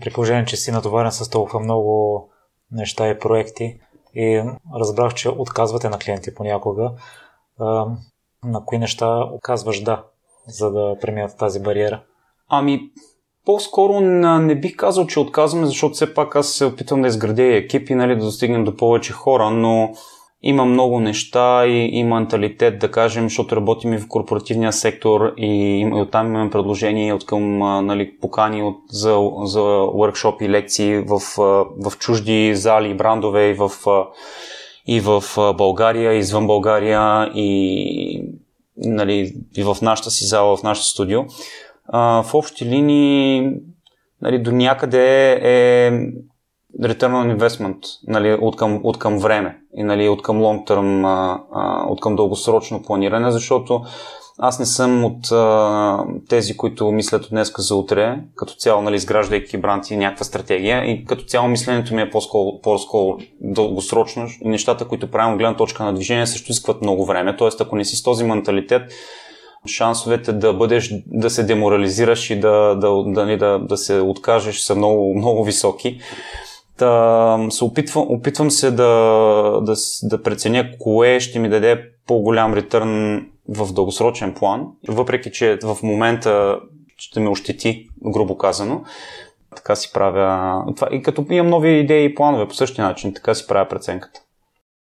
при положение, че си натоварен с толкова много неща и проекти и разбрах, че отказвате на клиенти понякога. На кои неща казваш да, за да преминат тази бариера? Ами, по-скоро не бих казал, че отказваме, защото все пак аз се опитвам да изградя екип и нали, да достигнем до повече хора, но има много неща и, и менталитет, да кажем, защото работим и в корпоративния сектор и, и оттам имаме предложения от към нали, покани от, за, за workshop и лекции в, в чужди зали и брандове и в, и в България, извън България и, нали, и в нашата си зала, в нашото студио. А, в общи линии нали, до някъде е return on investment нали, от, към, от към време и нали, от към long term, от към дългосрочно планиране, защото аз не съм от а, тези, които мислят от днеска за утре, като цяло, нали, изграждайки бранд и някаква стратегия и като цяло мисленето ми е по-скоро, по-скоро дългосрочно. Нещата, които правим от гледна точка на движение, също искат много време. Тоест, ако не си с този менталитет, шансовете да бъдеш, да се деморализираш и да, да, да, да, да се откажеш са много, много високи. Та, се опитвам, опитвам се да, да, да преценя кое ще ми даде по-голям ретърн в дългосрочен план, въпреки че в момента ще ме ощети, грубо казано. Така си правя. Това, и като имам нови идеи и планове по същия начин, така си правя преценката.